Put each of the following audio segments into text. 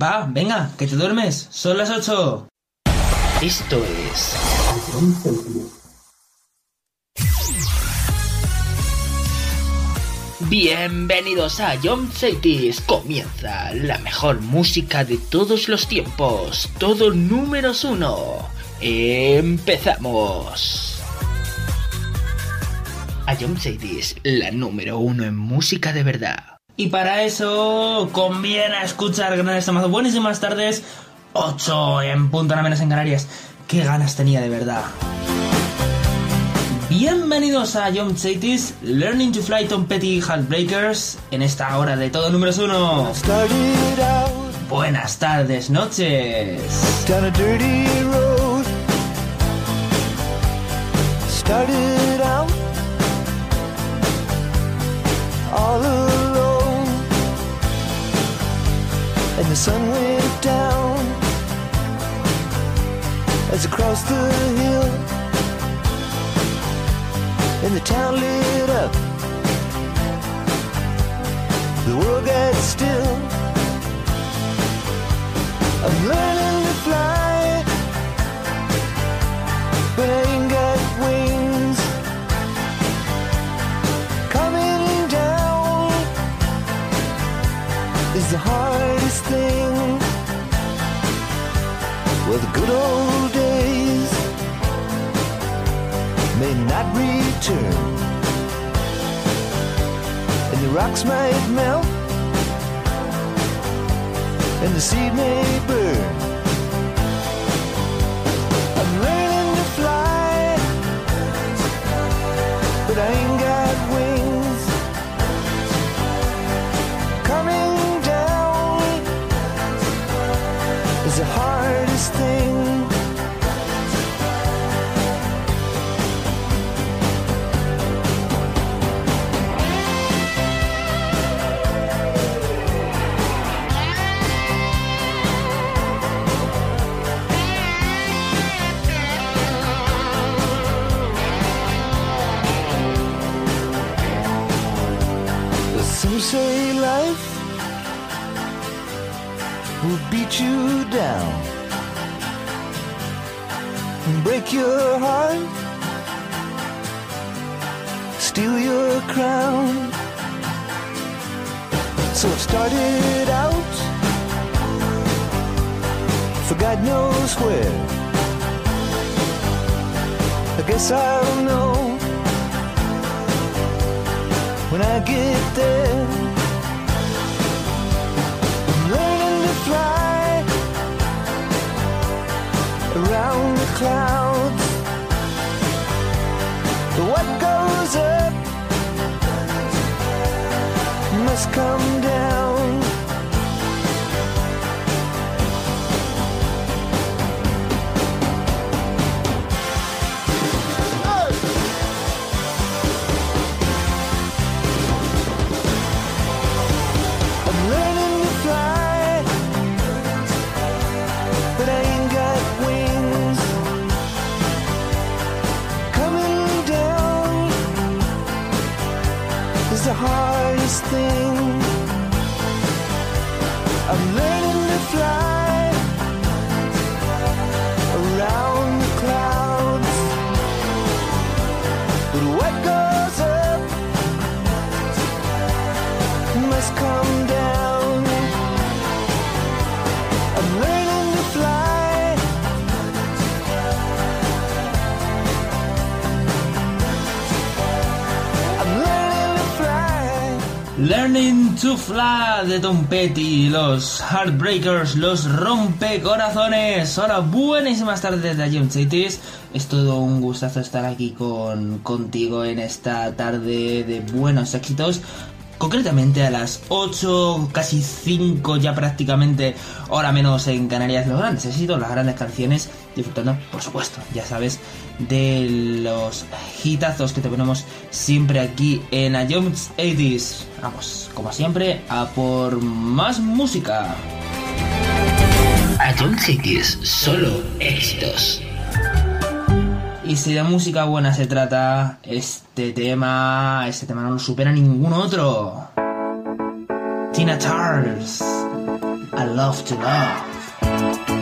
Va, venga, que te duermes. Son las 8. Esto es Bienvenidos a John Cities. Comienza la mejor música de todos los tiempos. Todo números uno. Empezamos. A John Cities, la número uno en música de verdad. Y para eso conviene escuchar grandes temas. Buenísimas tardes. 8 en punto, nada en Canarias. Qué ganas tenía de verdad. Bienvenidos a John Cities, Learning to Fly Tom Petty Heartbreakers, en esta hora de todo números uno. Buenas tardes, noches. Started the sun went down as I crossed the hill, and the town lit up. The world got still. I'm learning to fly, but I ain't got wings. Coming down is the hardest thing. Well, the good old days may not return, and the rocks might melt and the seed may burn. I'm learning to fly, but I ain't got wings. Say life will beat you down and break your heart, steal your crown. So it started out for God knows where. I guess I'll know when I get there. I'm learning to fly around the clouds. But what goes up must come down. Fly de Tom Petty, los Heartbreakers, los rompecorazones. Hola, buenísimas tardes de John Cities. Es todo un gustazo estar aquí con, contigo en esta tarde de buenos éxitos. Concretamente a las 8, casi 5 ya prácticamente, hora menos en Canarias, los grandes éxitos, las grandes canciones, disfrutando, por supuesto, ya sabes, de los hitazos que te ponemos siempre aquí en A Jones 80s. Vamos, como siempre, a por más música. A John Cities, solo éxitos. Y si de música buena se trata, este tema, este tema no lo supera ningún otro. Tina Charles, I Love to Love.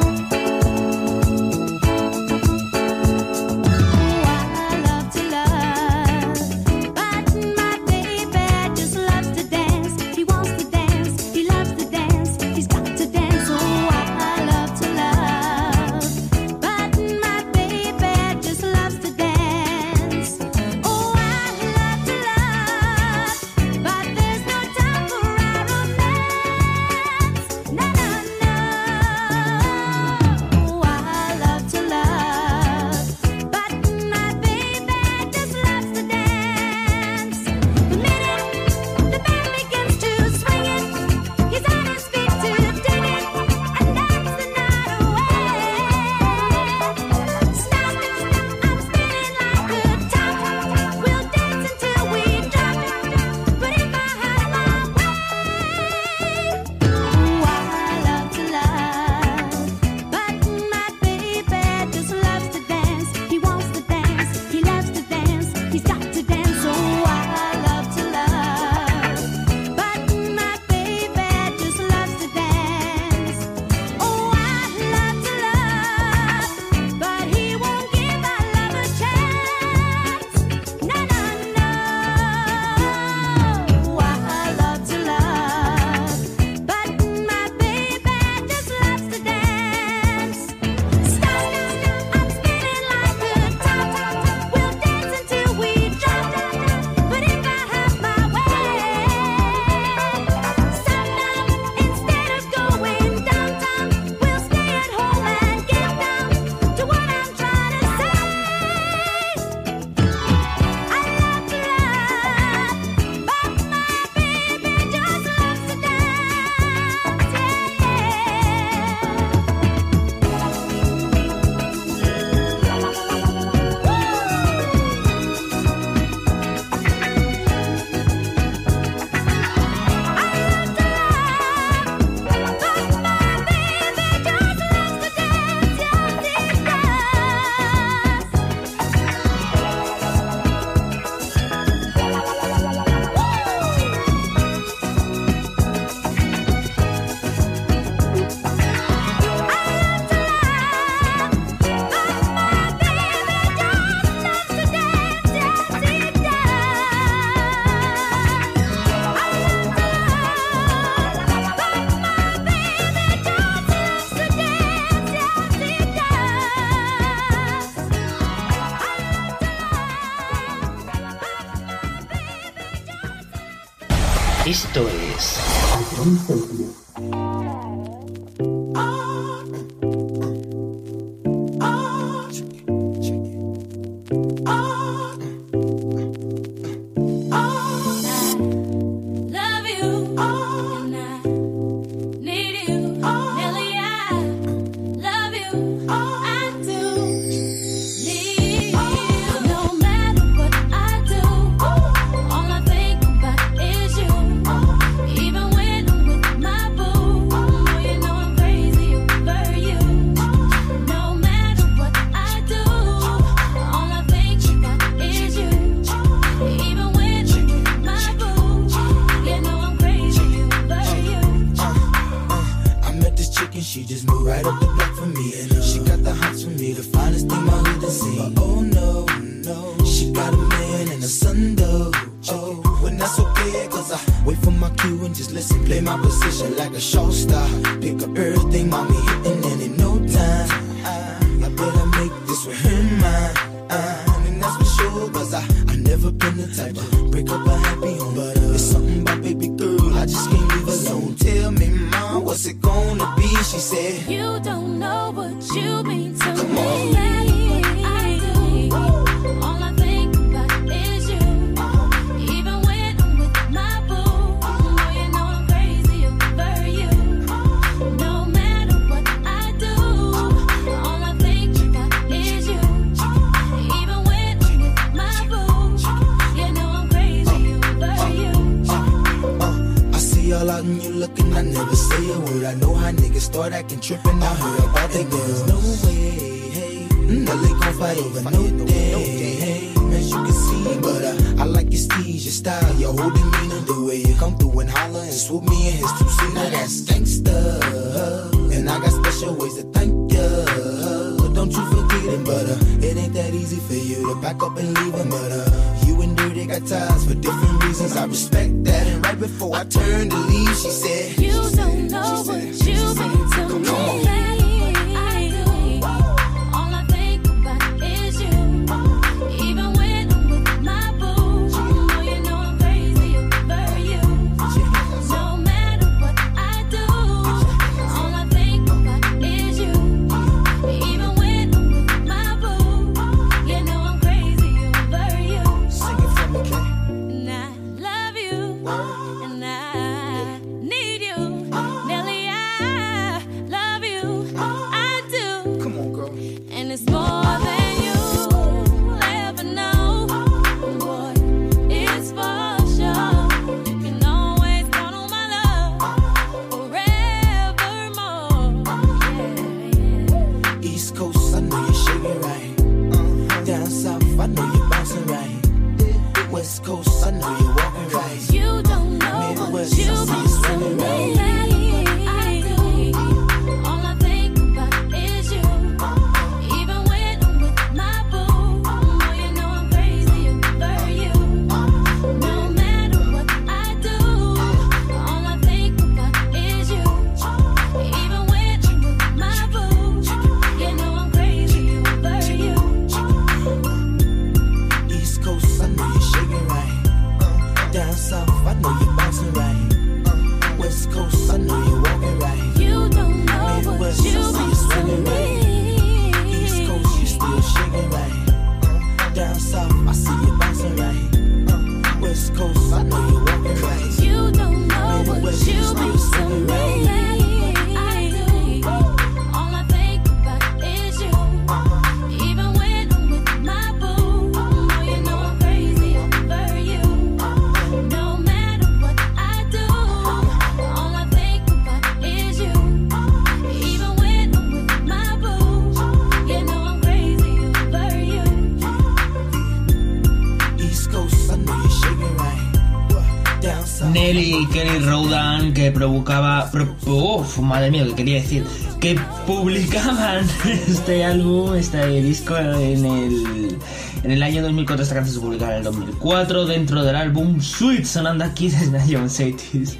que provocaba. Pro, uf, madre mía, que quería decir. Que publicaban este álbum, este disco en el, en el año 2004. Esta canción se publicaba en el 2004 dentro del álbum Sweet Sonanda Kids de John Satis.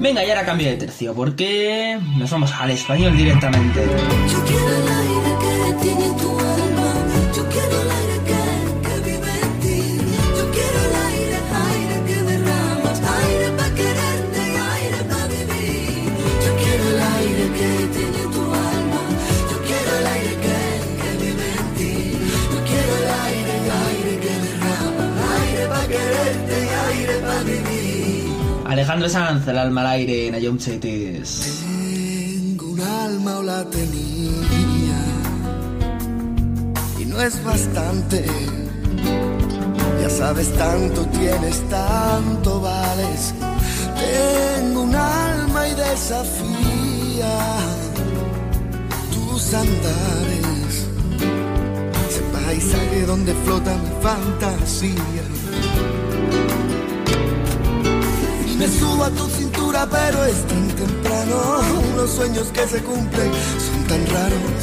Venga, y ahora cambio de tercio, porque nos vamos al español directamente. Alejandro Sanz, el alma al aire en Ayomchetes. Tengo un alma o la tenía y no es bastante. Ya sabes tanto tienes, tanto vales. Tengo un alma y desafía tus andares. Ese paisaje donde flota mi fantasía Me subo a tu cintura, pero es tan temprano. Los sueños que se cumplen son tan raros.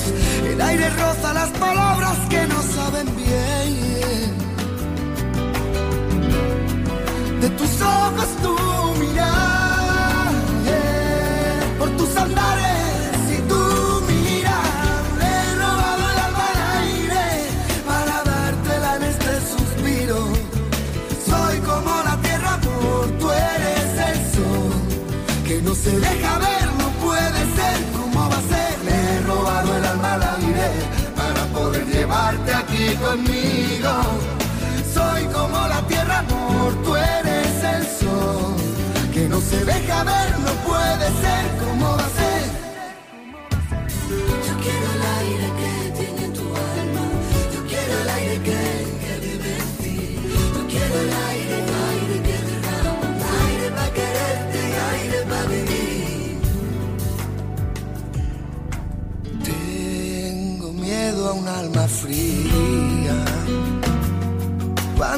El aire roza las palabras que no saben bien. De tus ojos tu mirar, por tus andares Se deja ver, no puede ser, ¿cómo va a ser? Me he robado el alma al aire para poder llevarte aquí conmigo. Soy como la tierra, amor, tú eres el sol. Que no se deja ver, no puede ser, ¿cómo va a ser?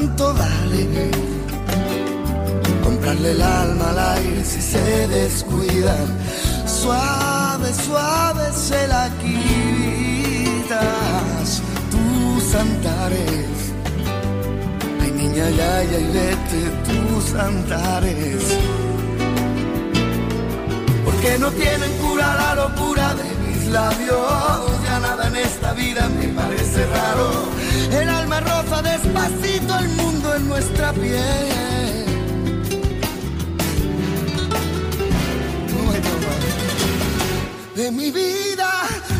¿Cuánto vale comprarle el alma al aire si se descuidan? Suave, suave se la quitas tus andares. Ay, niña, ya, ya, y vete tus andares. Porque no tienen cura la locura de mis labios. Ya nada en esta vida me parece raro. El alma roza despacito el mundo en nuestra piel. De mi vida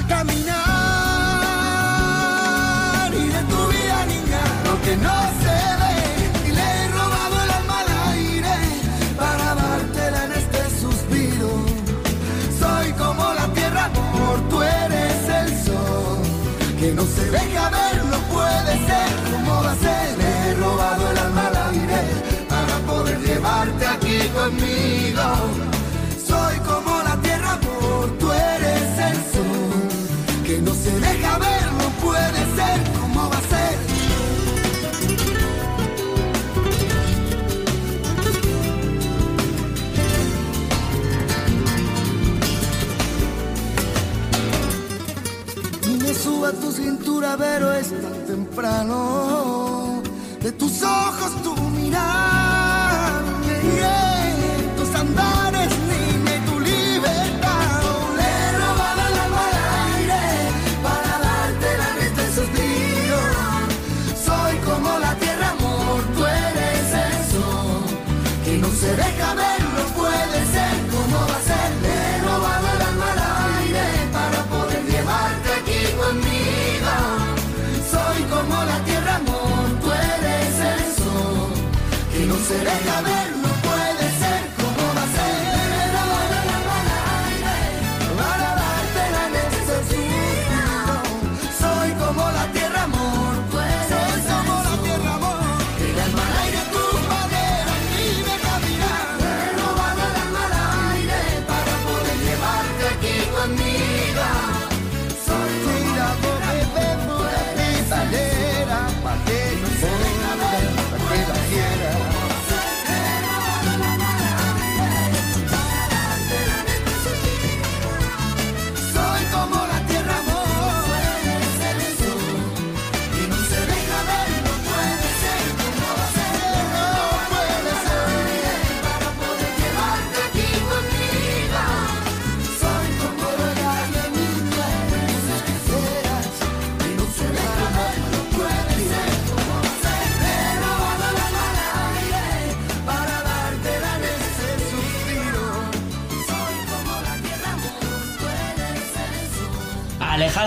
caminar y de tu vida niña lo que no se ve. Y le he robado el alma al aire para dártela en este suspiro. Soy como la tierra amor tú eres el sol que no se deja ver llevarte aquí conmigo soy como la tierra, amor, tú eres el sol que no se deja ver, no puede ser como va a ser. Me suba tu cintura, pero es tan temprano. De tus ojos tu que no se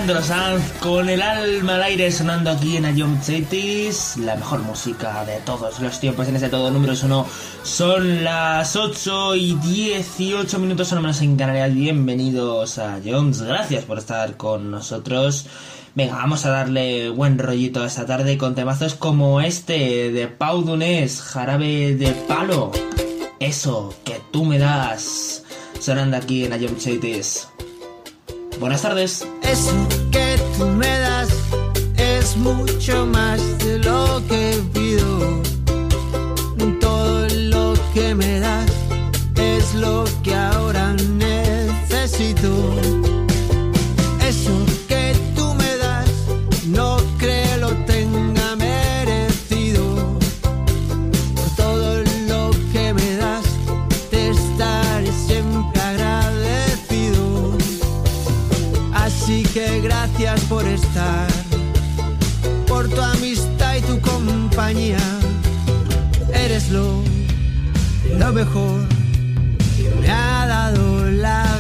Alejandro Sanz con el alma al aire sonando aquí en Ion Cities, la mejor música de todos los tiempos en ese todo número uno. Son las 8 y 18 minutos, son menos en Canarias. Bienvenidos a Jones, gracias por estar con nosotros. Venga, vamos a darle buen rollito a esta tarde con temazos como este de Pau Dunés, Jarabe de Palo. Eso que tú me das, sonando aquí en Ion Cities. Buenas tardes. Eso que tú me das es mucho más de lo que pido. Todo lo que me das es lo que tu amistad y tu compañía. Eres lo, lo mejor que me ha dado la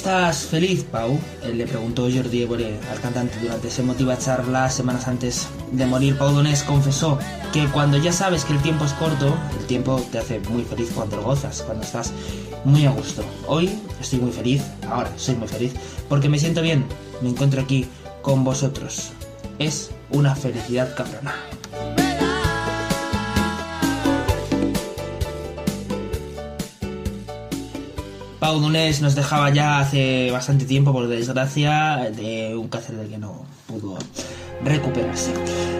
estás feliz, Pau? Le preguntó Jordi Évole al cantante durante esa emotiva charla semanas antes de morir. Pau Donés confesó que cuando ya sabes que el tiempo es corto, el tiempo te hace muy feliz cuando lo gozas, cuando estás muy a gusto. Hoy estoy muy feliz, ahora soy muy feliz, porque me siento bien, me encuentro aquí con vosotros. Es una felicidad cabrona. Pau Donés nos dejaba ya hace bastante tiempo, por desgracia, de un cáncer del que no pudo recuperarse.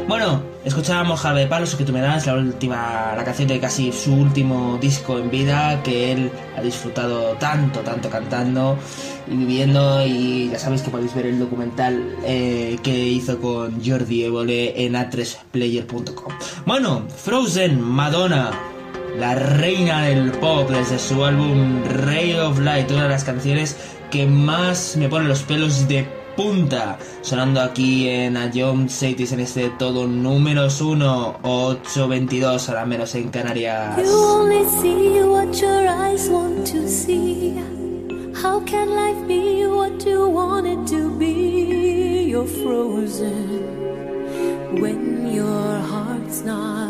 Bueno, escuchábamos Jarabe de Palos, que tú me das, la última, la canción de casi su último disco en vida, que él ha disfrutado tanto, tanto cantando y viviendo, y ya sabéis que podéis ver el documental eh, que hizo con Jordi Évole en a3player.com. Bueno, Frozen, Madonna, la reina del pop desde su álbum Ray of Light, una de las canciones que más me pone los pelos de punta, sonando aquí en A John Cities en este todo números 1, 822, ahora menos en Canarias. You only see what your eyes want to see. How can life be what you want it to be? You're frozen when your heart's not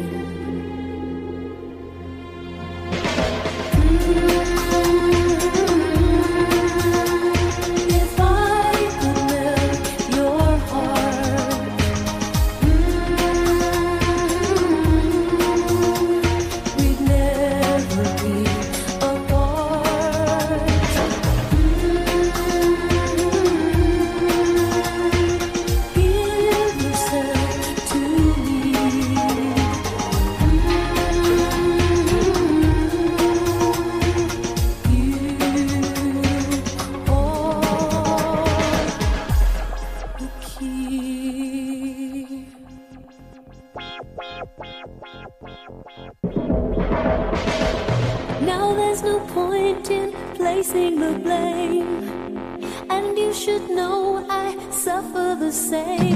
say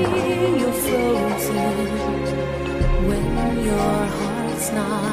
you're floating when your heart's not.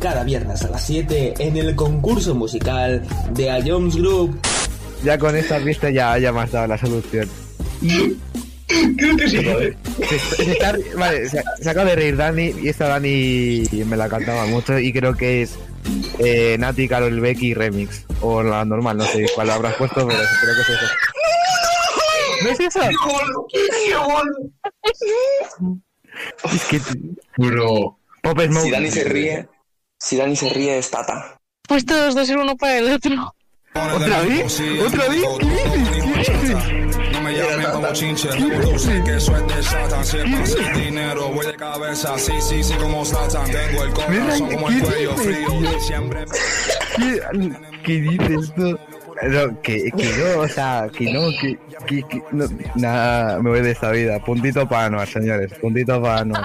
Cada viernes a las 7 en el concurso musical de A Jones Group. Ya con esta pista ya, ya me has dado la solución. Creo que sí, joder. Se, se está- vale, se, se acaba de reír Dani y esta Dani me la cantaba mucho y creo que es eh, Nati, Carol Becky Remix. O la normal, no sé cuál habrás puesto, pero creo que es eso. ¿No es eso? Es que... Bro. Pop Smoke. Si Dani se ríe, si Dani se ríe es Tata. Pues todos dos ser uno para el otro. ¿Otra vez? ¿Otra vez? ¿Qué dices? ¿Qué dices? No me llamen como chinche, sé que soy de Satan. Siempre sin dinero, voy de cabeza, sí, sí, sí, como Satan. Tengo el corazón como el ¿Qué cuello frío, siempre. ¿Qué, qué dices tú? No, que, que no, o sea, que no, que, que, que no, nada, me voy de esta vida. Puntito para Anuar, señores, puntito para Anuar.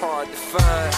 Hard to find.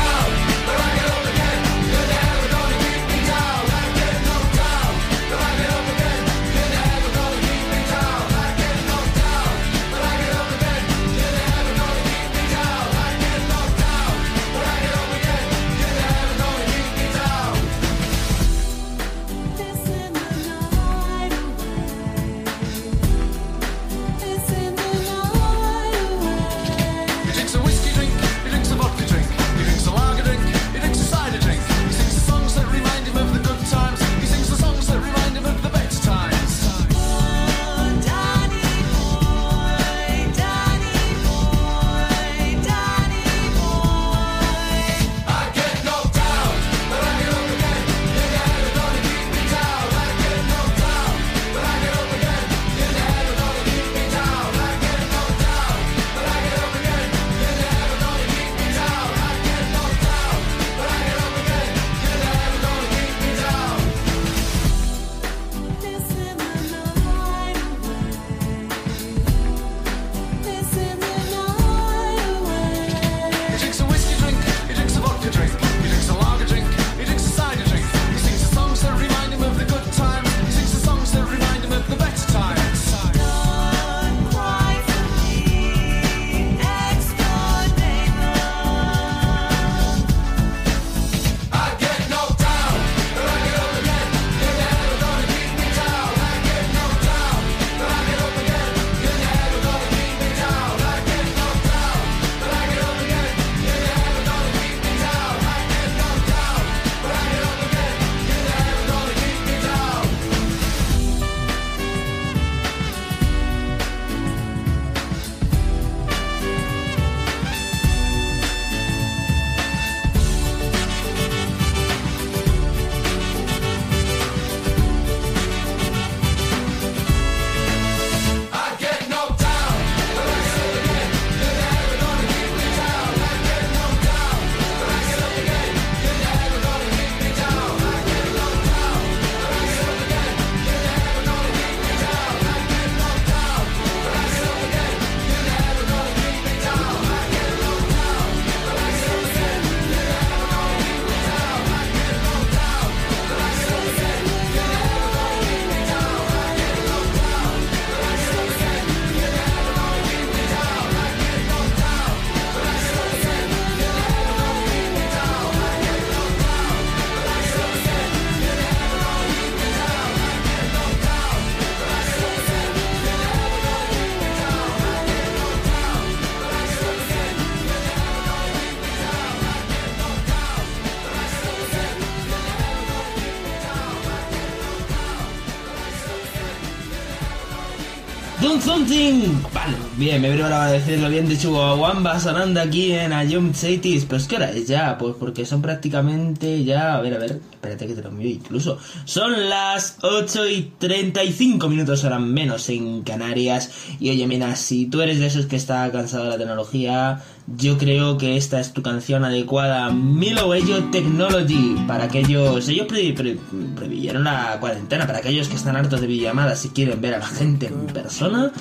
Something. Vale, bien, me veo ahora a decirlo bien de dicho Wamba sonando aquí en Ayom Cities. Pero es que ahora es ya, pues porque son prácticamente ya. A ver, a ver, espérate que te lo miro incluso. Son las 8 y 35 minutos, ahora menos en Canarias. Y oye, mira, si tú eres de esos que está cansado de la tecnología yo creo que esta es tu canción adecuada, Milo Ello Technology, para aquellos, ellos pre, pre, previeron la cuarentena, para aquellos que están hartos de videollamadas y quieren ver a la gente en persona,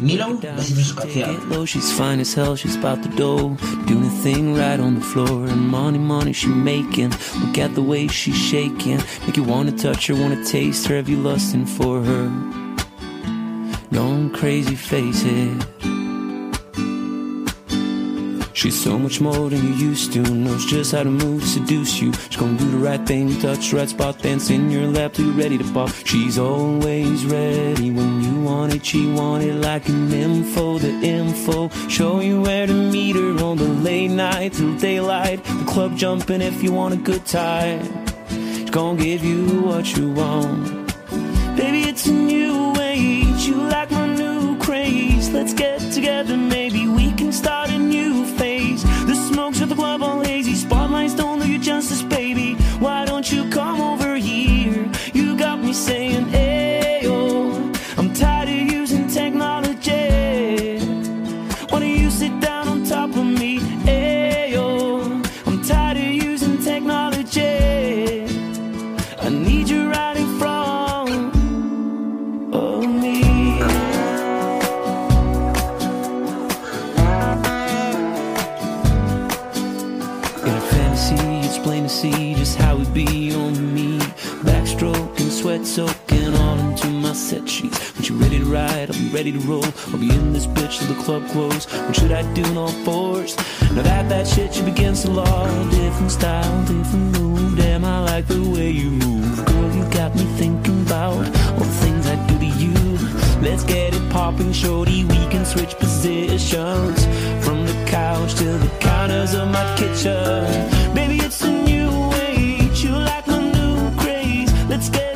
Milo recibe su canción. She's fine as hell, she's about to dough, doing a thing right on the floor, and money, money she making, look at the way she's shaking, make you wanna touch her, wanna taste her, have you lusting for her? Going crazy, face it. She's so much more than you used to. Knows just how to move seduce you. She's gonna do the right thing, touch the right spot, dance in your lap, too ready to pop. She's always ready when you want it. She want it like an info, the info. Show you where to meet her on the late night till daylight. The club jumping if you want a good time. She's gonna give you what you want. Baby, it's a new age. You like my new craze. Let's get together, maybe we can start a new soaking all into my set sheets. When you're ready to ride, be ready to roll. I'll be in this bitch till the club close. What should I do in all fours? Now that that shit should begin to law. Different style, different move. Damn, I like the way you move. Girl, you got me thinking about all the things I do to you. Let's get it popping, shorty. We can switch positions from the couch to the counters of my kitchen. Baby, it's a new age. You like my new craze. Let's get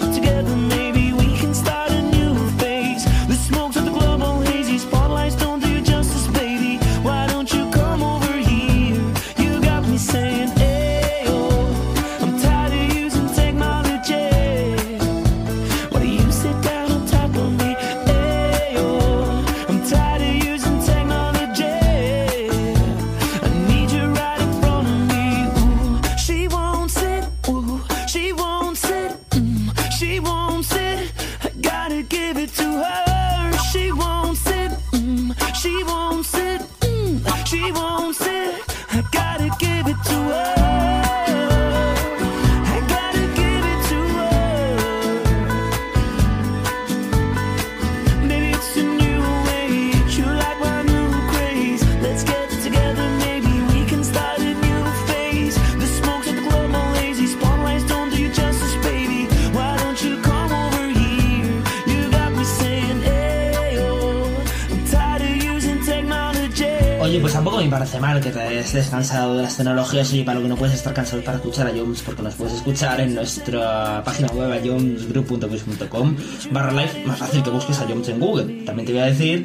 estés cansado de las tecnologías. Oye, para lo que no puedes estar cansado para escuchar a Jones, porque nos puedes escuchar en nuestra página web jonesgroup.com barra live. Más fácil que busques a Jones en Google. También te voy a decir,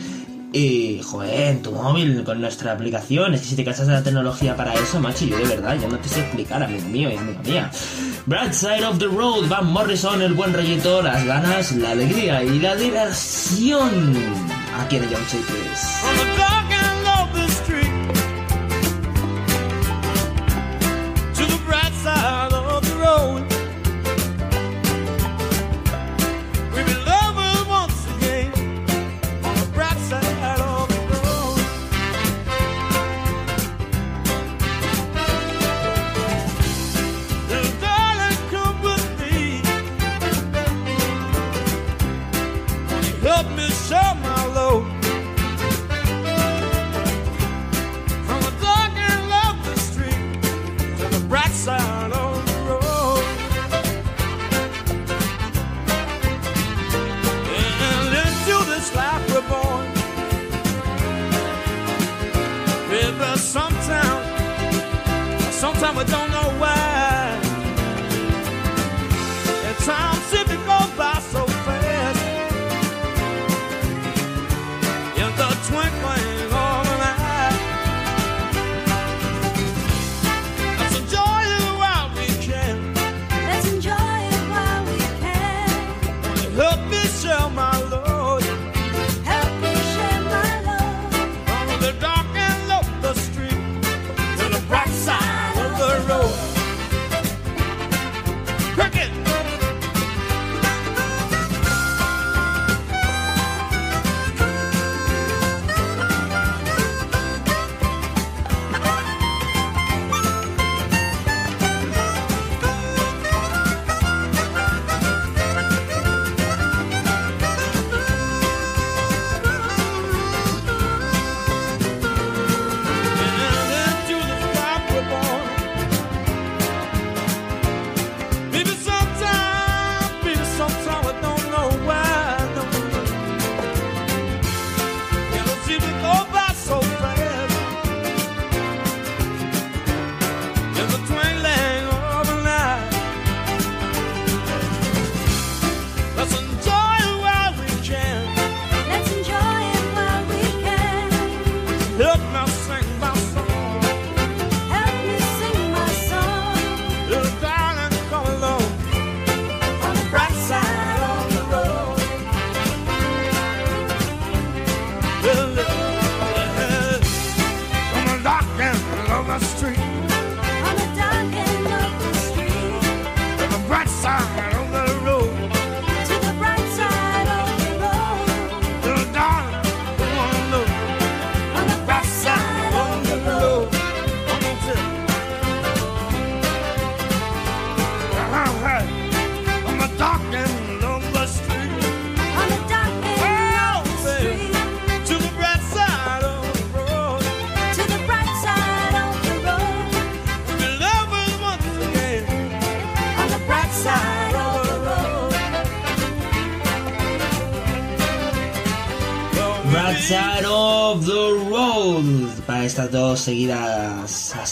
y, joder, en tu móvil con nuestra aplicación. Es que si te cansas de la tecnología para eso, macho, yo de verdad, ya no te sé explicar, amigo mío y amiga mía. Bright Side of the Road, Van Morrison, el buen rollito, las ganas, la alegría y la diversión. Aquí en el Jones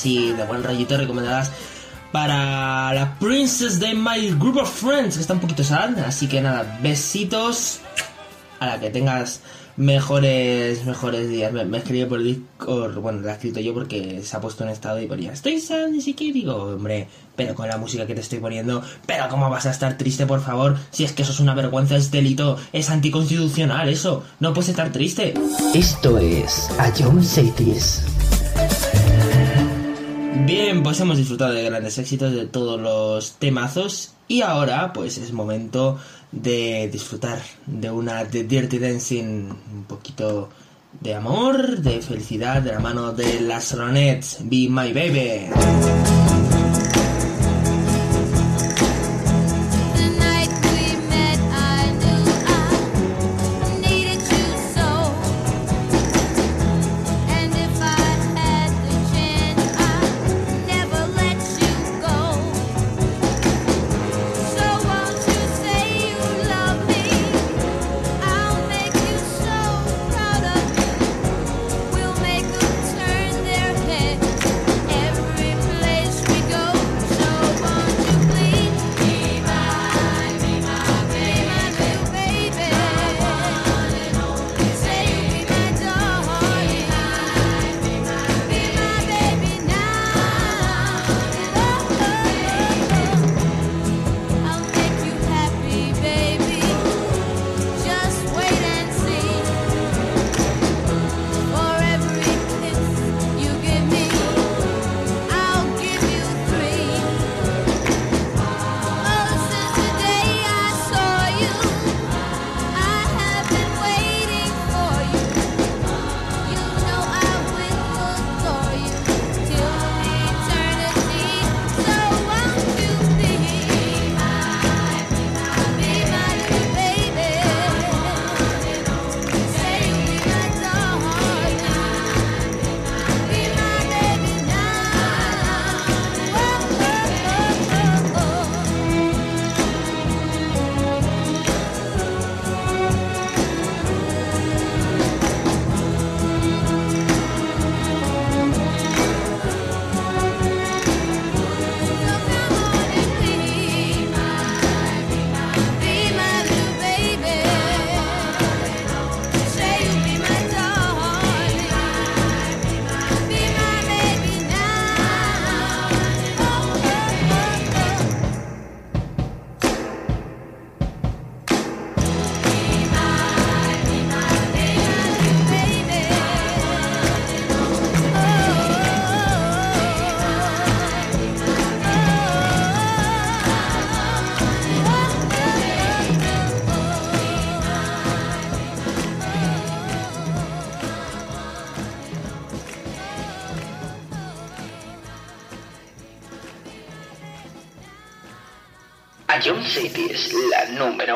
así de buen rollito recomendadas para la Princess de My Group of Friends, que está un poquito sad. Así que nada, besitos. A la que tengas mejores mejores días. Me, me escribe por Discord, bueno, la he escrito yo porque se ha puesto en estado y ponía, estoy sad, ni siquiera digo, hombre, pero con la música que te estoy poniendo, pero ¿cómo vas a estar triste, por favor? Si es que eso es una vergüenza, es delito, es anticonstitucional eso, no puedes estar triste. Esto es A John Cities. Bien, pues hemos disfrutado de grandes éxitos de todos los temazos y ahora pues es momento de disfrutar de una de Dirty Dancing, un poquito de amor, de felicidad de la mano de las Ronettes, Be My Baby.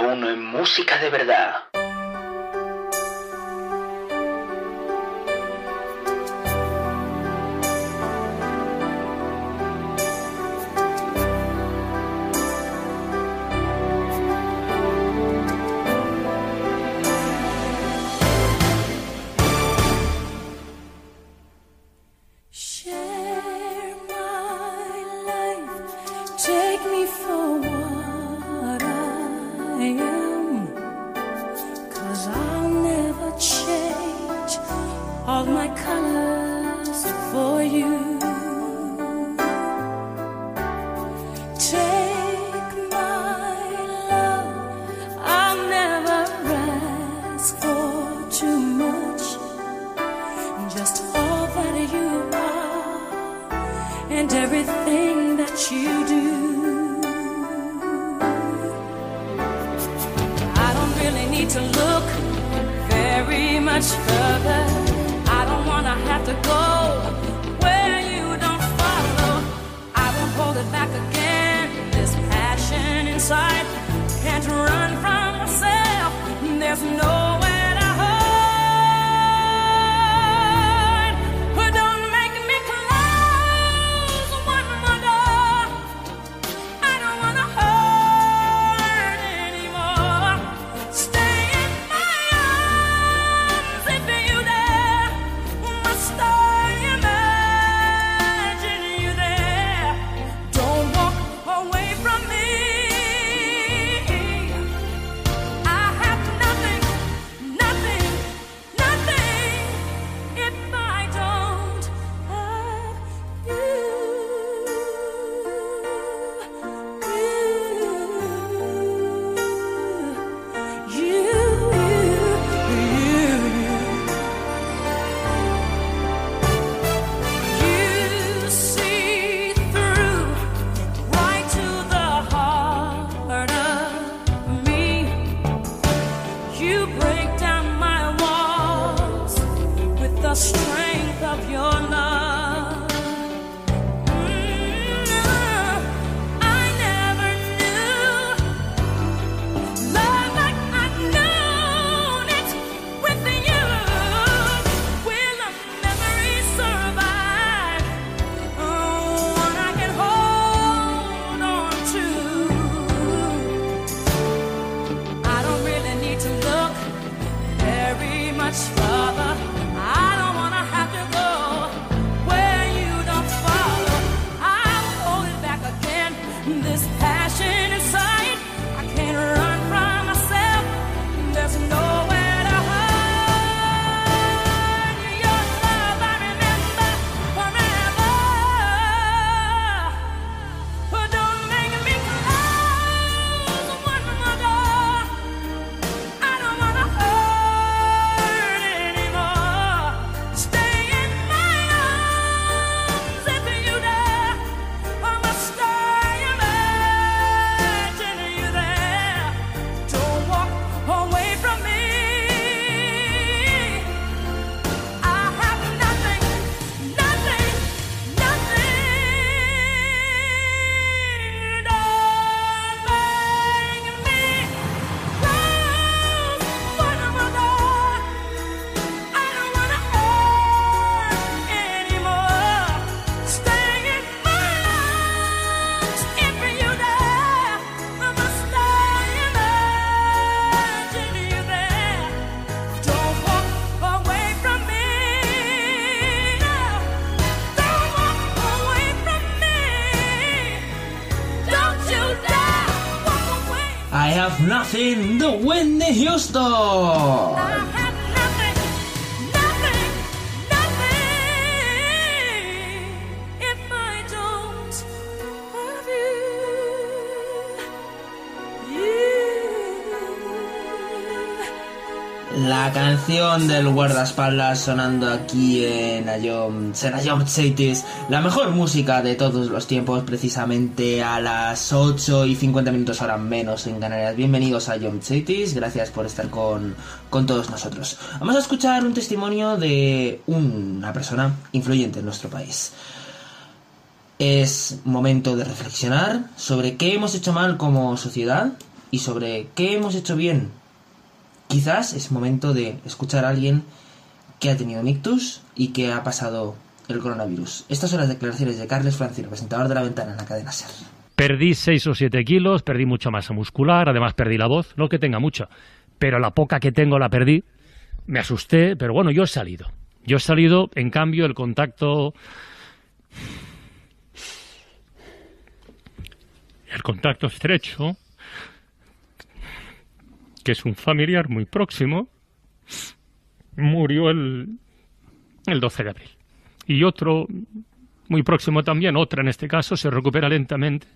Uno en música de verdad. Stop. Del guardaespaldas sonando aquí en Ayom, Cities, la mejor música de todos los tiempos, precisamente a las 8 y 50 minutos ahora menos en Canarias. Bienvenidos a Ayom gracias por estar con, con todos nosotros. Vamos a escuchar un testimonio de una persona influyente en nuestro país. Es momento de reflexionar sobre qué hemos hecho mal como sociedad y sobre qué hemos hecho bien Quizás es momento de escuchar a alguien que ha tenido un ictus y que ha pasado el coronavirus. Estas son las declaraciones de Carles Francino, presentador de La Ventana en la cadena SER. Perdí 6 o 7 kilos, perdí mucha masa muscular, además perdí la voz, no que tenga mucha, pero la poca que tengo la perdí. Me asusté, pero bueno, yo he salido. Yo he salido, en cambio, el contacto... El contacto estrecho, que es un familiar muy próximo, murió el, el 12 de abril. Y otro muy próximo también, otra en este caso, se recupera lentamente.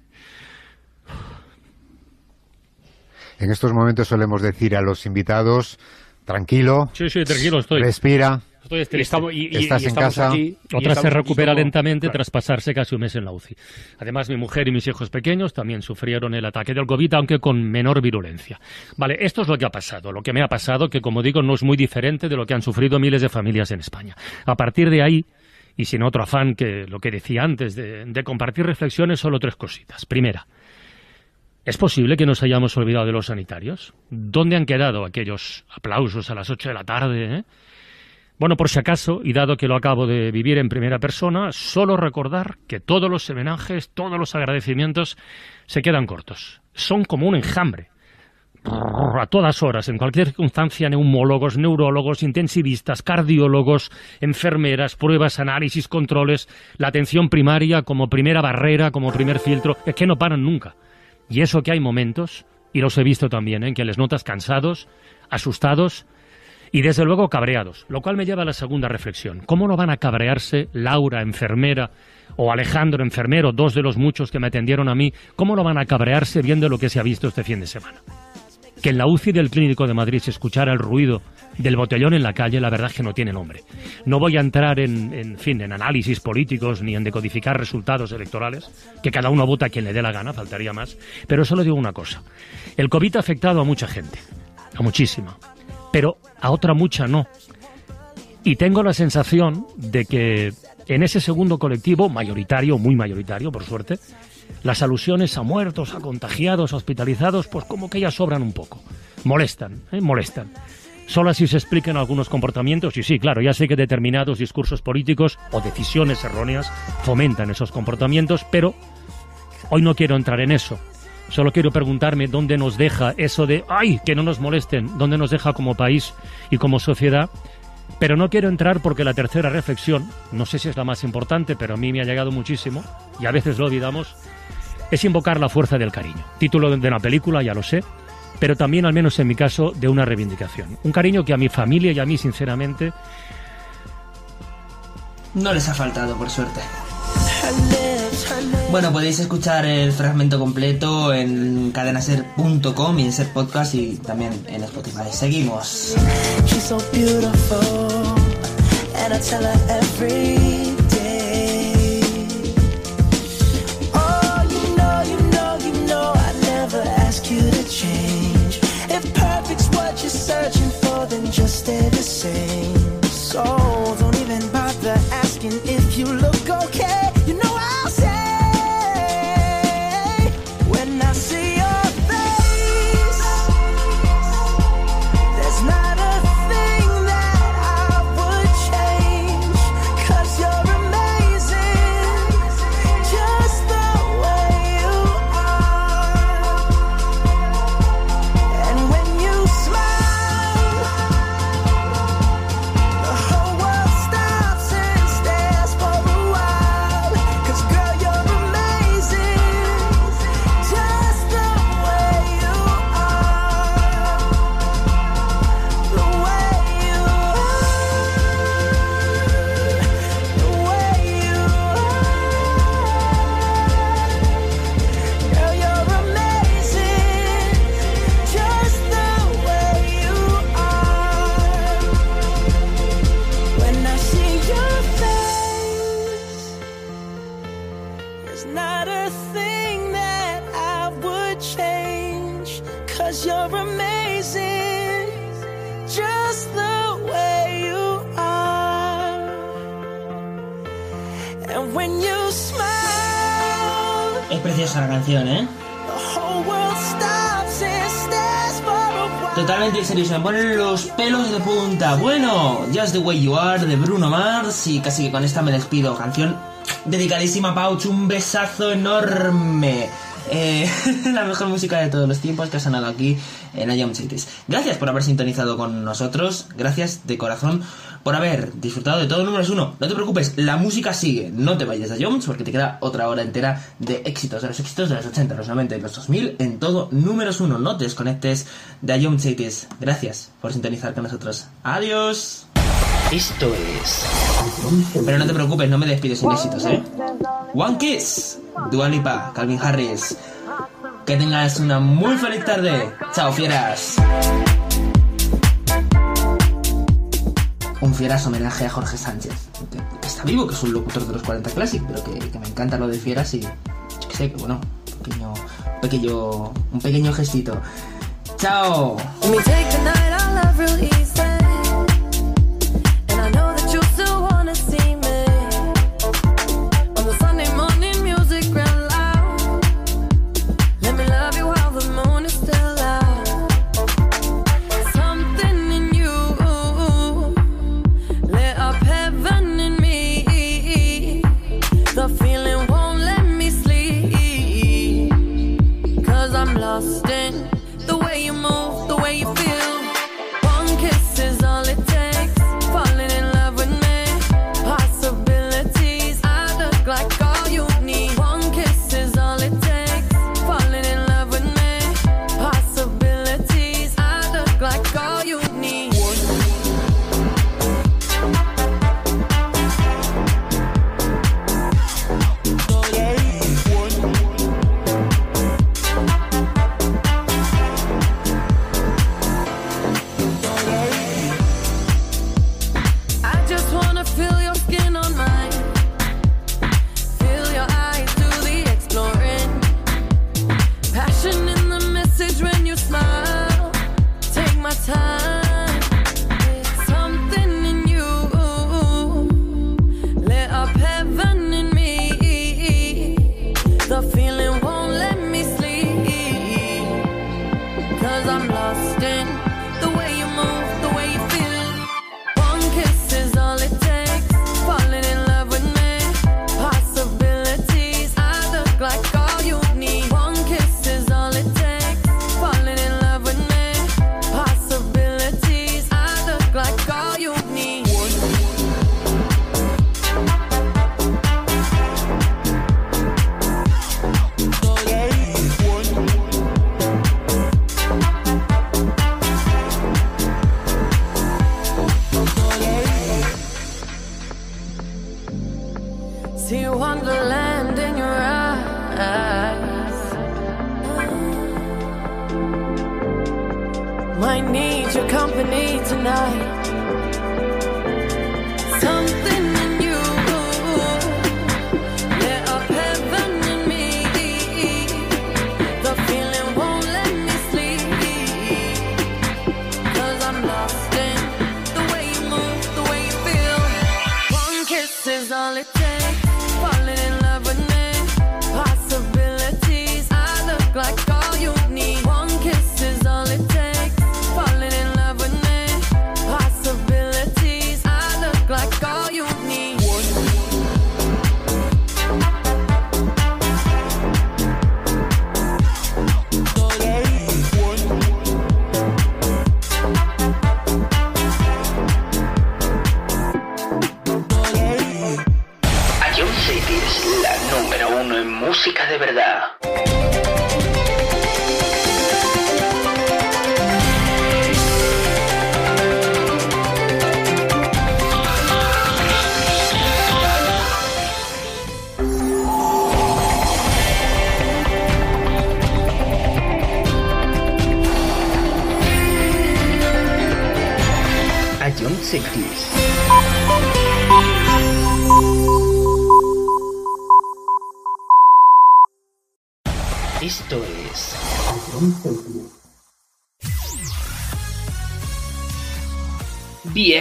En estos momentos solemos decir a los invitados, tranquilo, Sí, sí, tranquilo estoy. respira, Estoy estamos- y- y- estás y en casa. aquí- Otra se recupera como- lentamente Claro. tras pasarse casi un mes en la UCI. Además, mi mujer y mis hijos pequeños también sufrieron el ataque del COVID, aunque con menor virulencia. Vale, esto es lo que ha pasado, lo que me ha pasado, que como digo, no es muy diferente de lo que han sufrido miles de familias en España. A partir de ahí, y sin otro afán que lo que decía antes, de, de compartir reflexiones, solo tres cositas. Primera, ¿Es posible que nos hayamos olvidado de los sanitarios? ¿Dónde han quedado aquellos aplausos a las 8 de la tarde? eh? Bueno, por si acaso, y dado que lo acabo de vivir en primera persona, solo recordar que todos los homenajes, todos los agradecimientos se quedan cortos. Son como un enjambre. A todas horas, en cualquier circunstancia, neumólogos, neurólogos, intensivistas, cardiólogos, enfermeras, pruebas, análisis, controles, la atención primaria como primera barrera, como primer filtro, es que no paran nunca. Y eso que hay momentos, y los he visto también, ¿eh? en que les notas cansados, asustados y desde luego cabreados. Lo cual me lleva a la segunda reflexión. ¿Cómo no van a cabrearse Laura, enfermera, o Alejandro, enfermero, dos de los muchos que me atendieron a mí, cómo no van a cabrearse viendo lo que se ha visto este fin de semana? Que en la UCI del Clínico de Madrid se escuchara el ruido del botellón en la calle, la verdad es que no tiene nombre. No voy a entrar en, fin, en análisis políticos ni en decodificar resultados electorales, que cada uno vota quien le dé la gana, faltaría más, pero solo digo una cosa. El COVID ha afectado a mucha gente, a muchísima. Pero a otra mucha no. Y tengo la sensación de que en ese segundo colectivo, mayoritario, muy mayoritario, por suerte, las alusiones a muertos, a contagiados, a hospitalizados, pues como que ya sobran un poco. Molestan, ¿eh? molestan. Solo así se explican algunos comportamientos y sí, claro, ya sé que determinados discursos políticos o decisiones erróneas fomentan esos comportamientos, pero hoy no quiero entrar en eso. Solo quiero preguntarme dónde nos deja eso de, ay, que no nos molesten, dónde nos deja como país y como sociedad. Pero no quiero entrar porque la tercera reflexión, no sé si es la más importante, pero a mí me ha llegado muchísimo y a veces lo olvidamos, es invocar la fuerza del cariño. Título de una película, ya lo sé, pero también, al menos en mi caso, de una reivindicación. Un cariño que a mi familia y a mí, sinceramente, No les ha faltado, por suerte. Bueno, podéis escuchar el fragmento completo en cadenaser.com y en Ser Podcast y también en Spotify. Seguimos. Stay the same. So don't even bother asking if you look preciosa la canción, ¿eh? Totalmente en serio, se me ponen los pelos de punta. Bueno, Just the Way You Are de Bruno Mars y casi que con esta me despido. Canción dedicadísima a Pauch, un besazo enorme. Eh, la mejor música de todos los tiempos que ha sonado aquí en Ayam Cities. Gracias por haber sintonizado con nosotros, gracias de corazón por haber disfrutado de todo números uno. No te preocupes, la música sigue, no te vayas de Jones porque te queda otra hora entera de éxitos, de los éxitos de los 80, los 90 y los 2000 en todo números uno. No te desconectes de Ayam Cities. Gracias por sintonizar con nosotros. Adiós. Esto es. Pero no te preocupes, no me despides sin éxitos, ¿eh? One Kiss, Dua Lipa, Calvin Harris. Que tengas una muy feliz tarde. Chao, fieras. Un fieras homenaje a Jorge Sánchez. Que está vivo, que es un locutor de los 40 Classic, pero que, me encanta lo de fieras y. yo sé, que bueno, pequeño, pequeño, un pequeño gestito. Chao.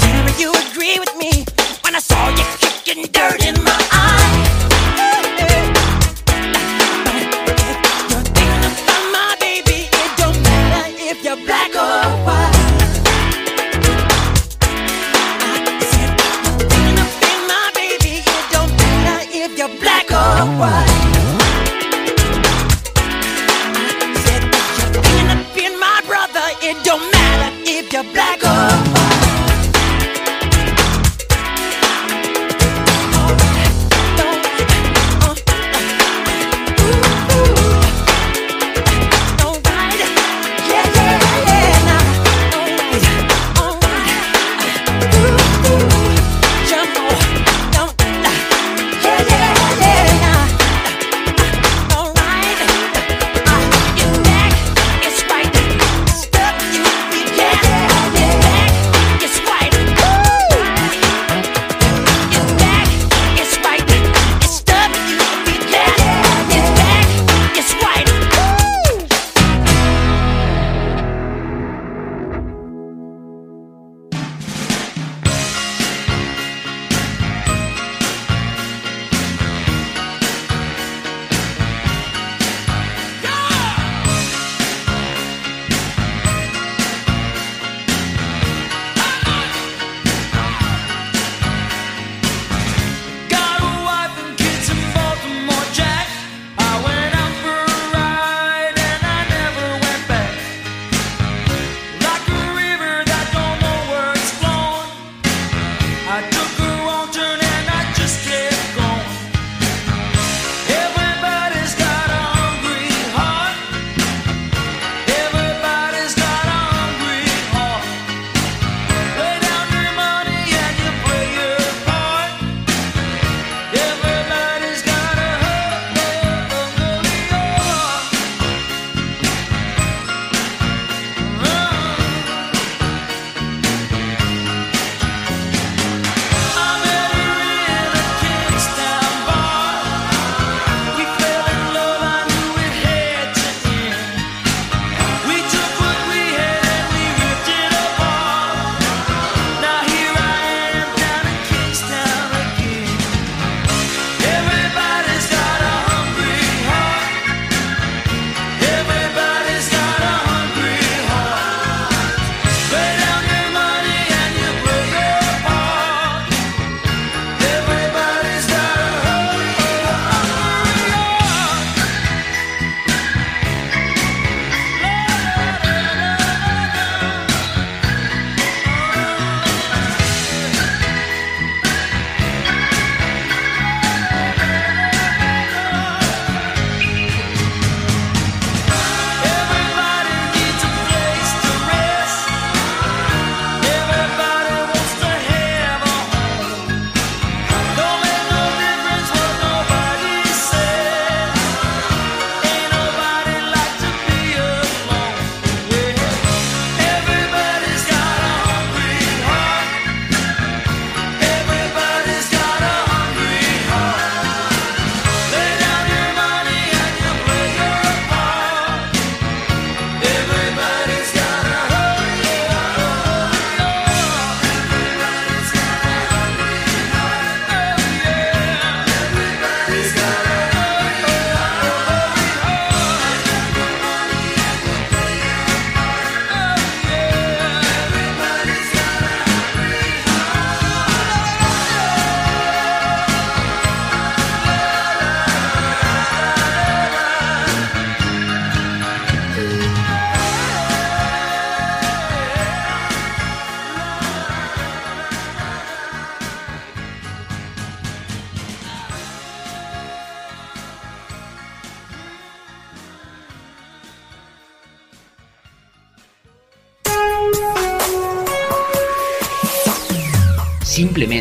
Tell me you agree with me when I saw you kicking dirt in my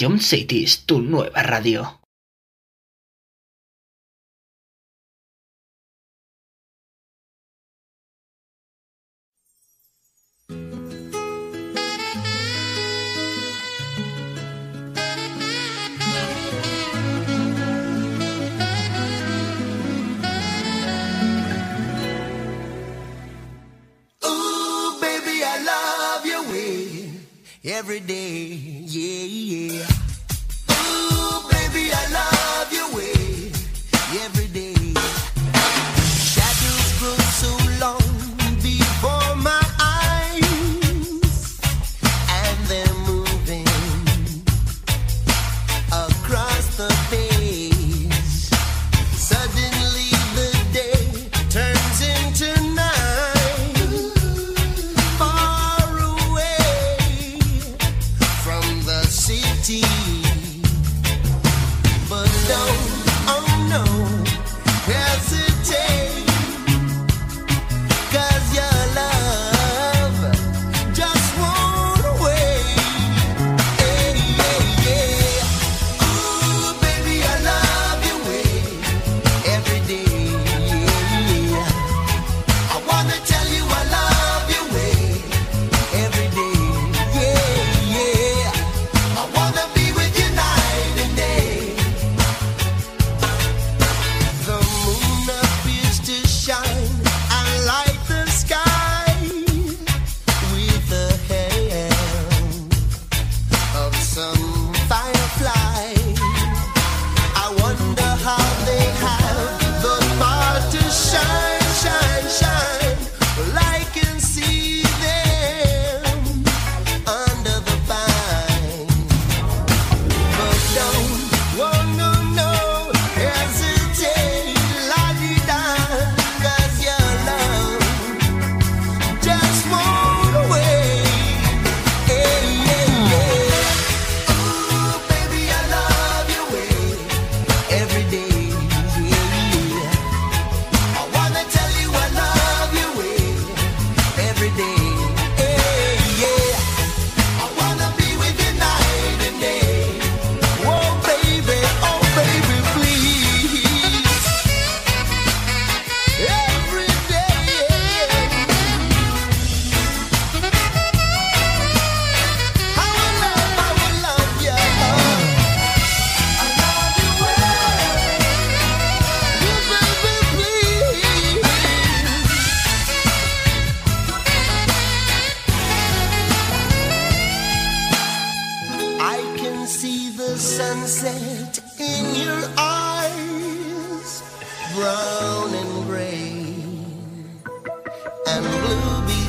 Ion City es tu nueva radio. every day. Yeah, yeah.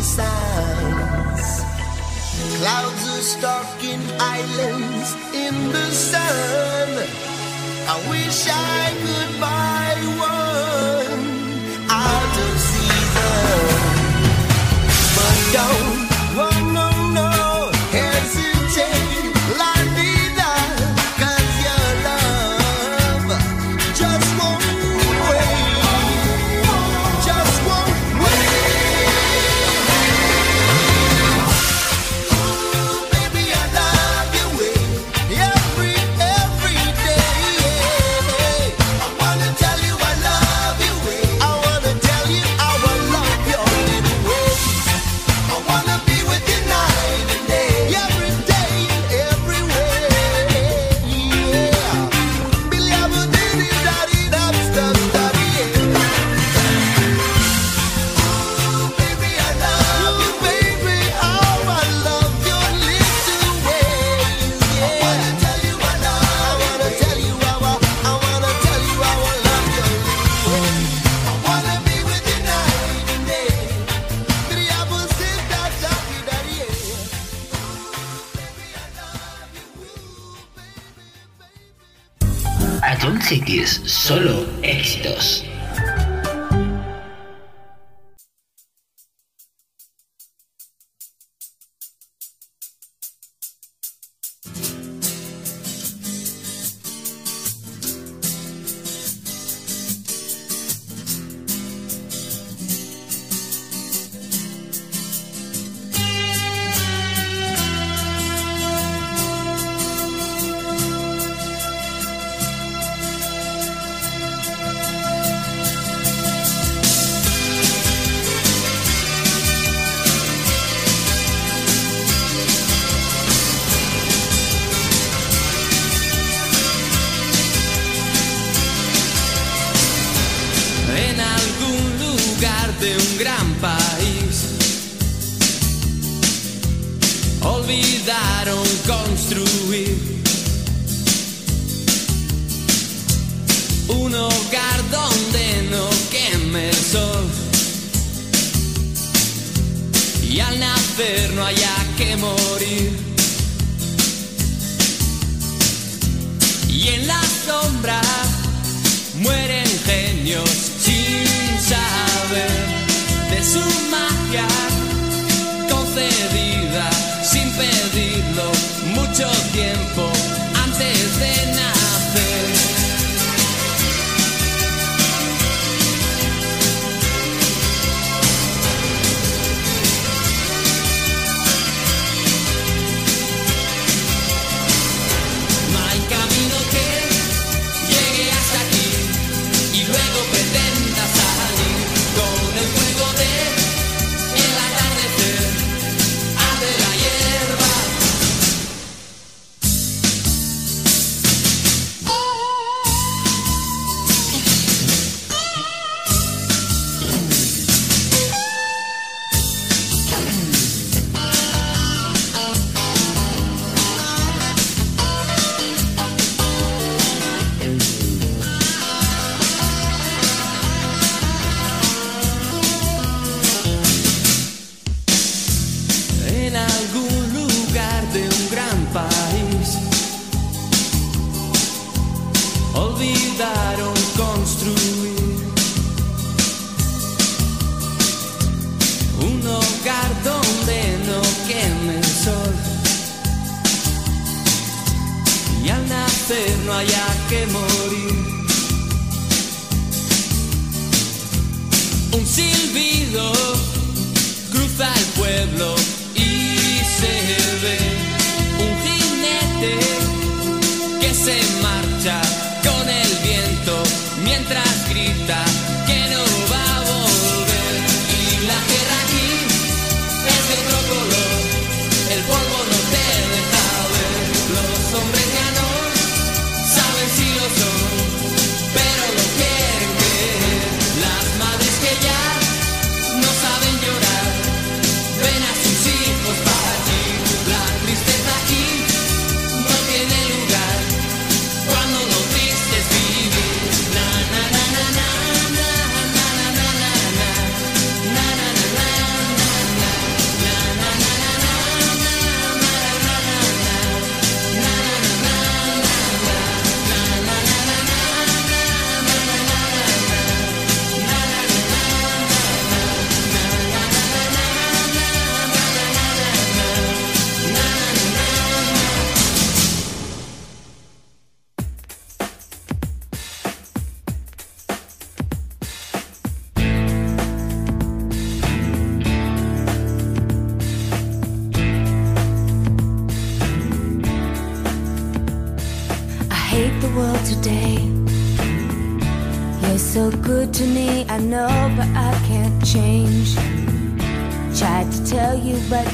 signs. Clouds are stalking islands in the sun. I wish I could buy one out of season, but don't.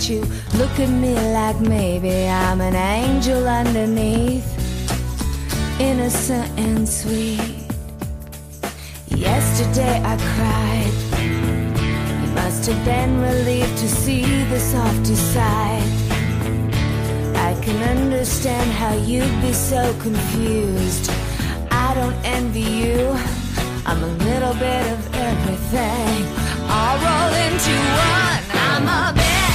you, look at me like maybe I'm an angel underneath, innocent and sweet. Yesterday I cried. You must have been relieved to see the softer side. I can understand how you'd be so confused. I don't envy you. I'm a little bit of everything. I'll roll into one. I'm a bit.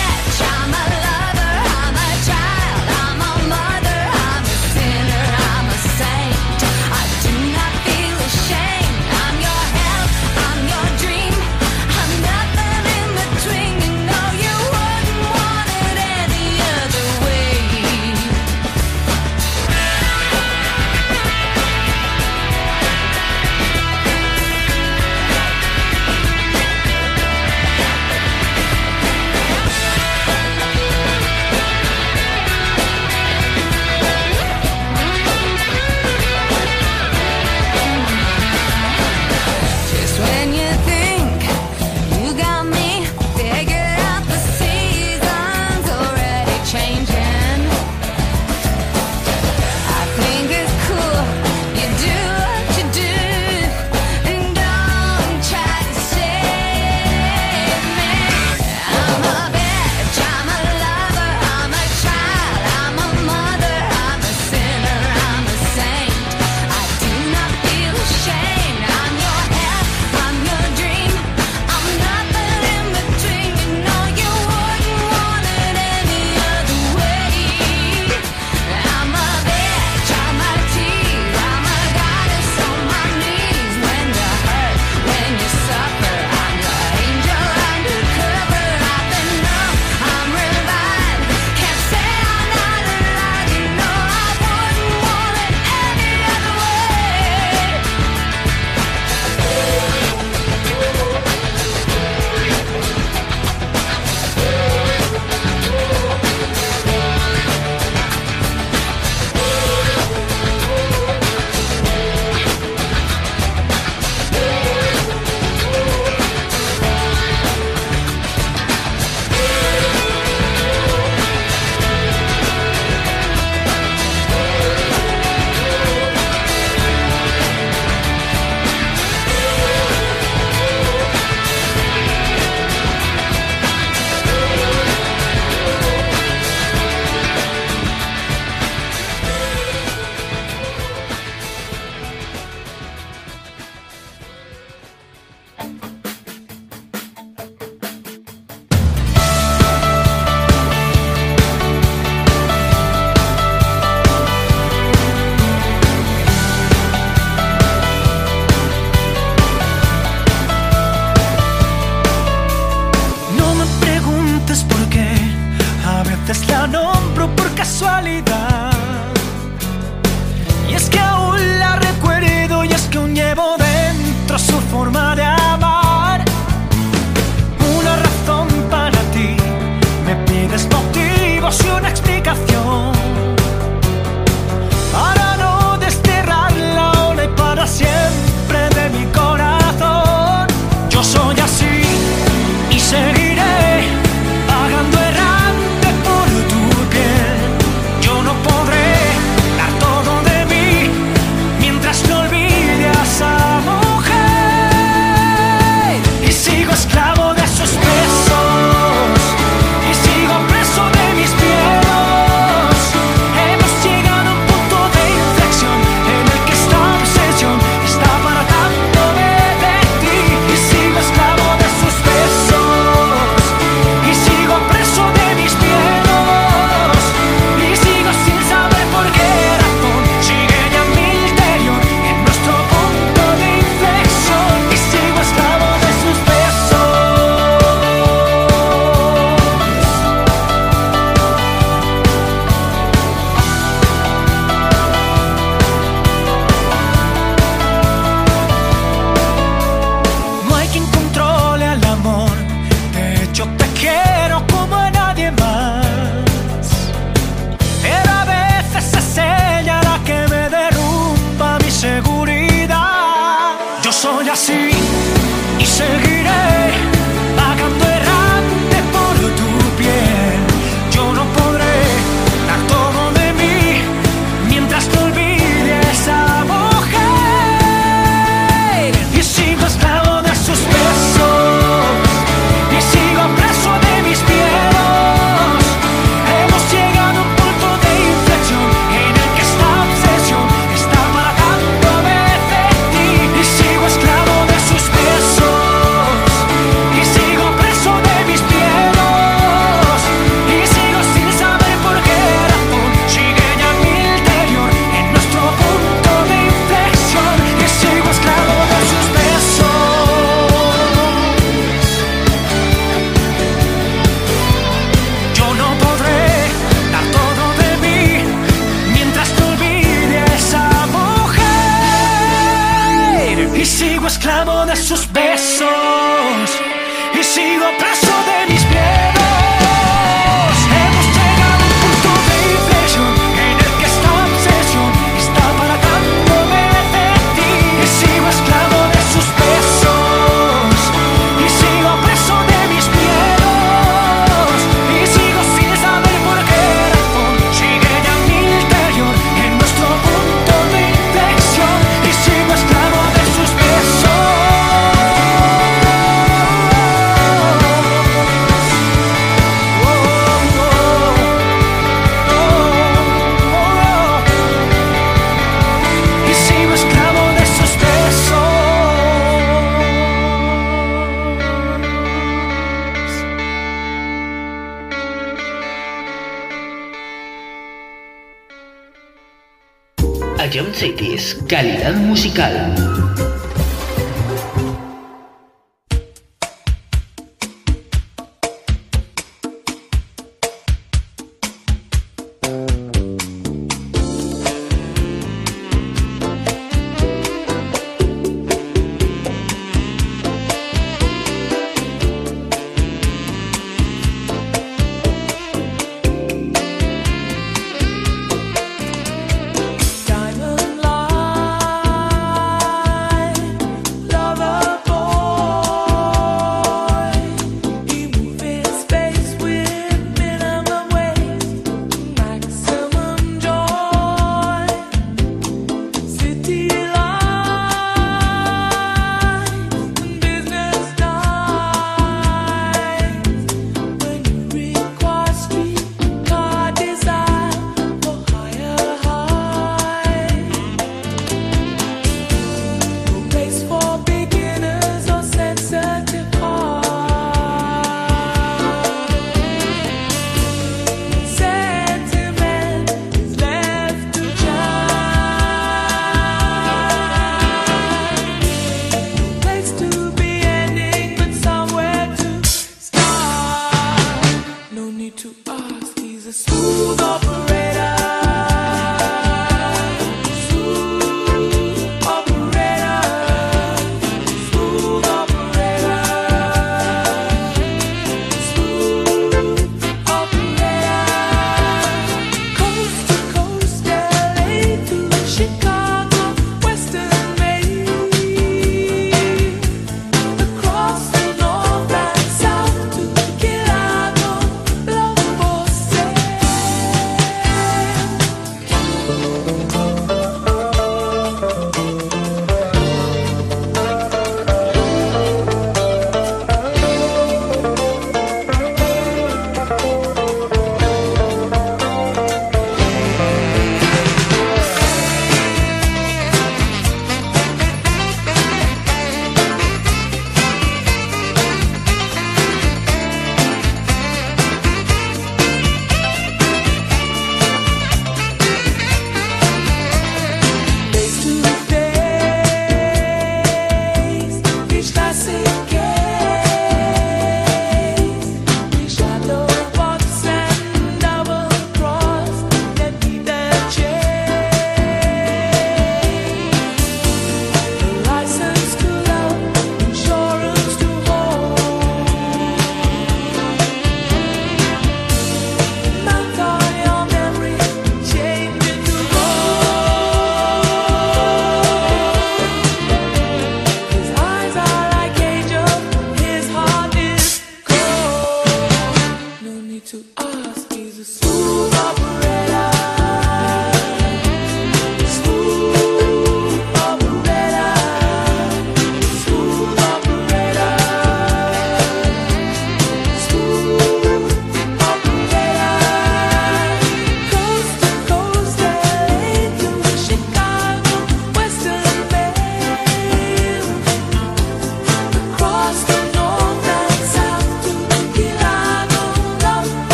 calidad musical.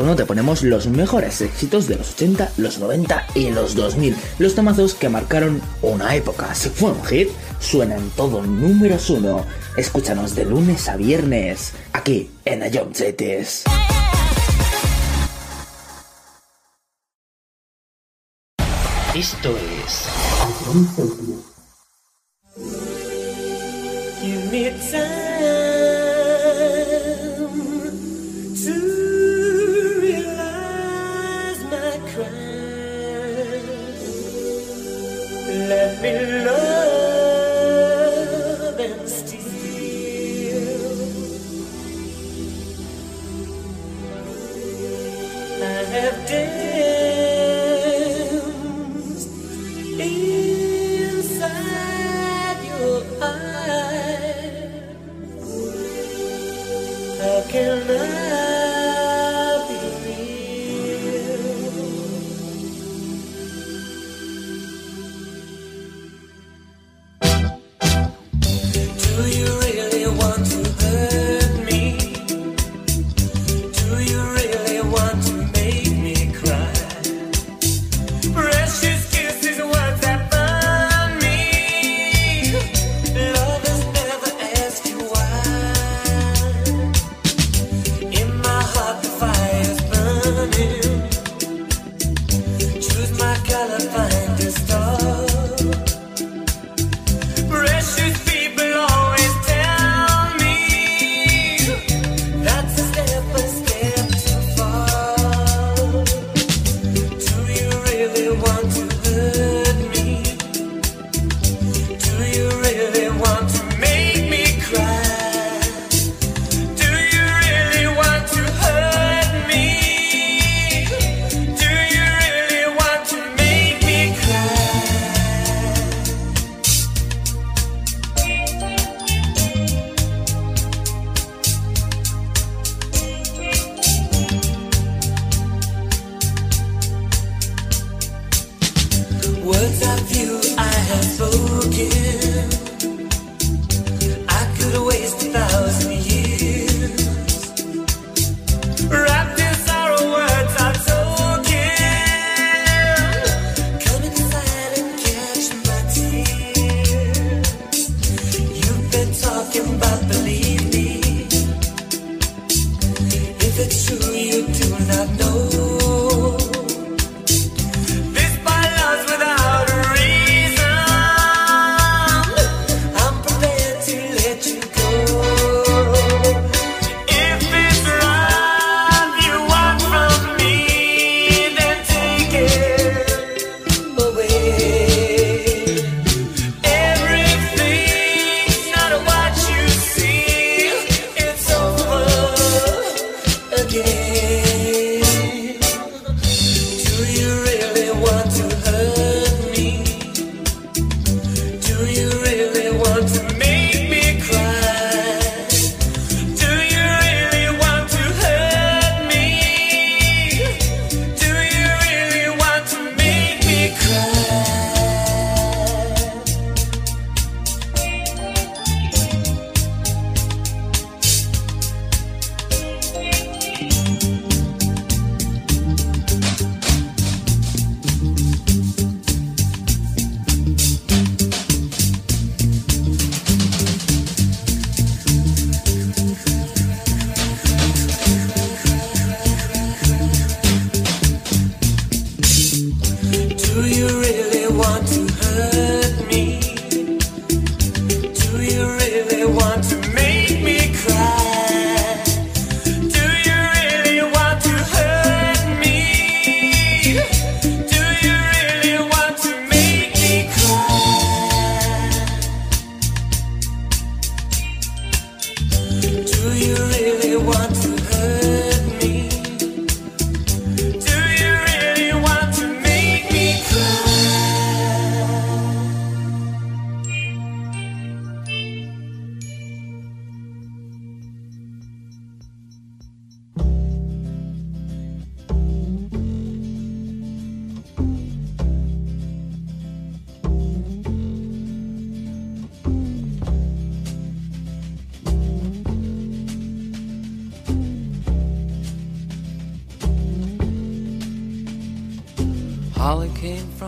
1 te ponemos los mejores éxitos de los 80, los 90 y los 2000. Los tomazos que marcaron una época. Si fue un hit, suena en todo números 1. Escúchanos de lunes a viernes, aquí en Ayomchetes. Esto es...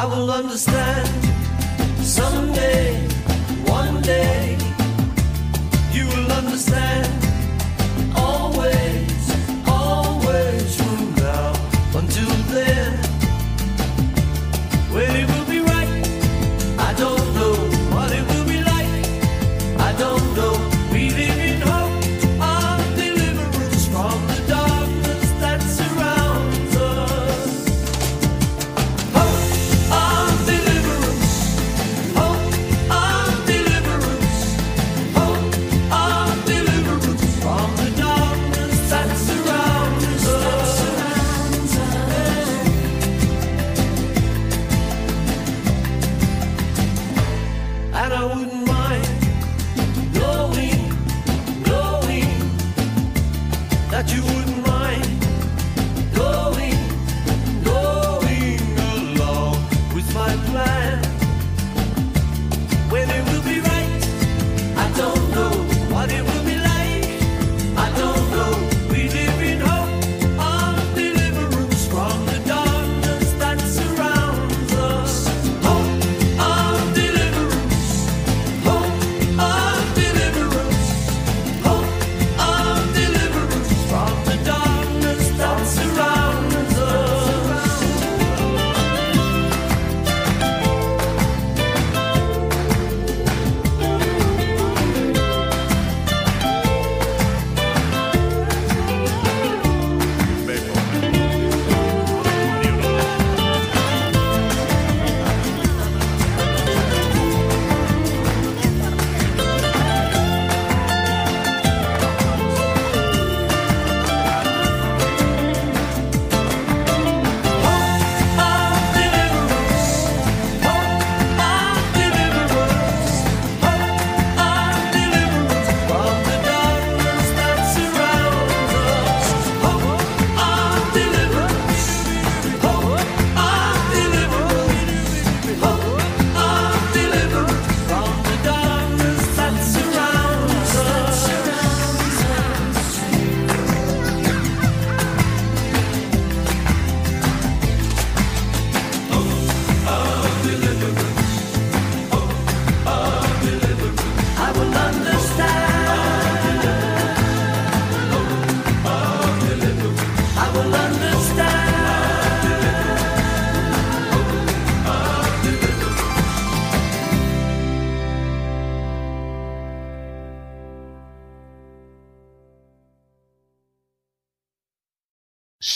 I will understand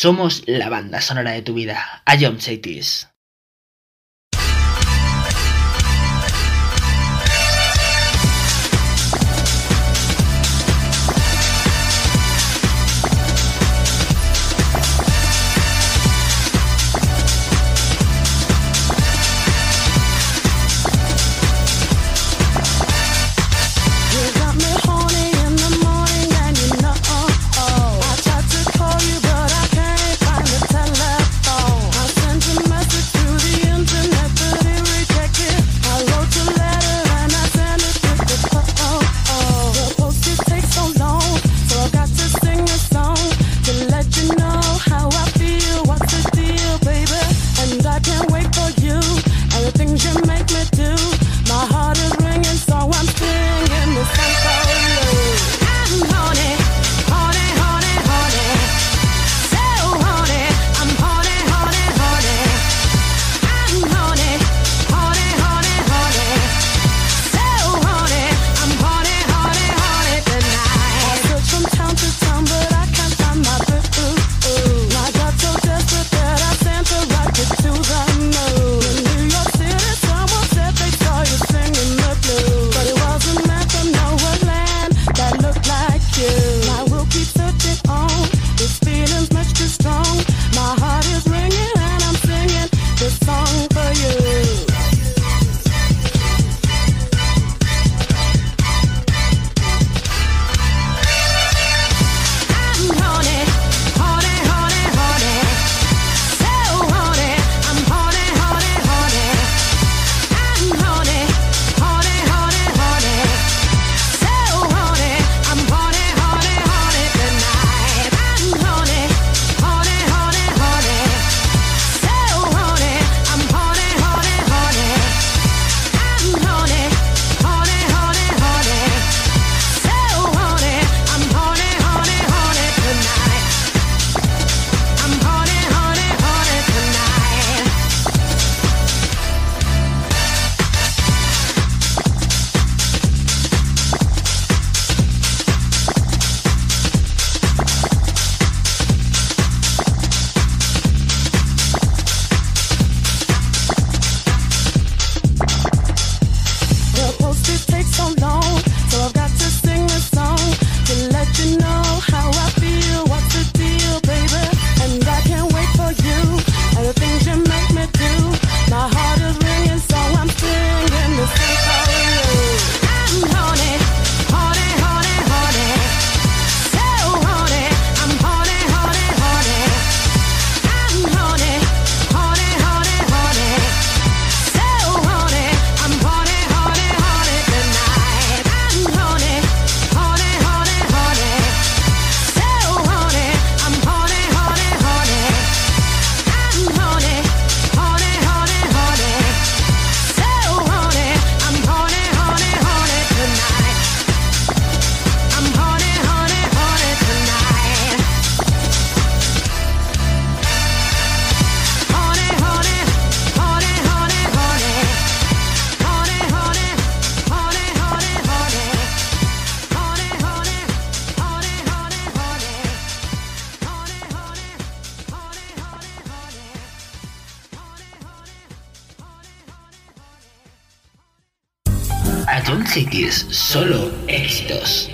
Somos la banda sonora de tu vida. A John John Cities, solo éxitos.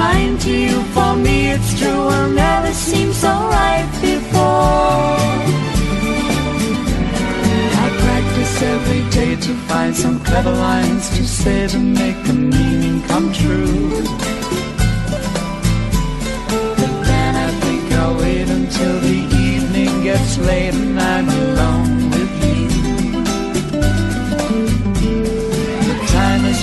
line to you, for me it's true, will never seem so right before. I practice every day to find some clever lines to say to make the meaning come true. But then I think I'll wait until the evening gets late and I'm alone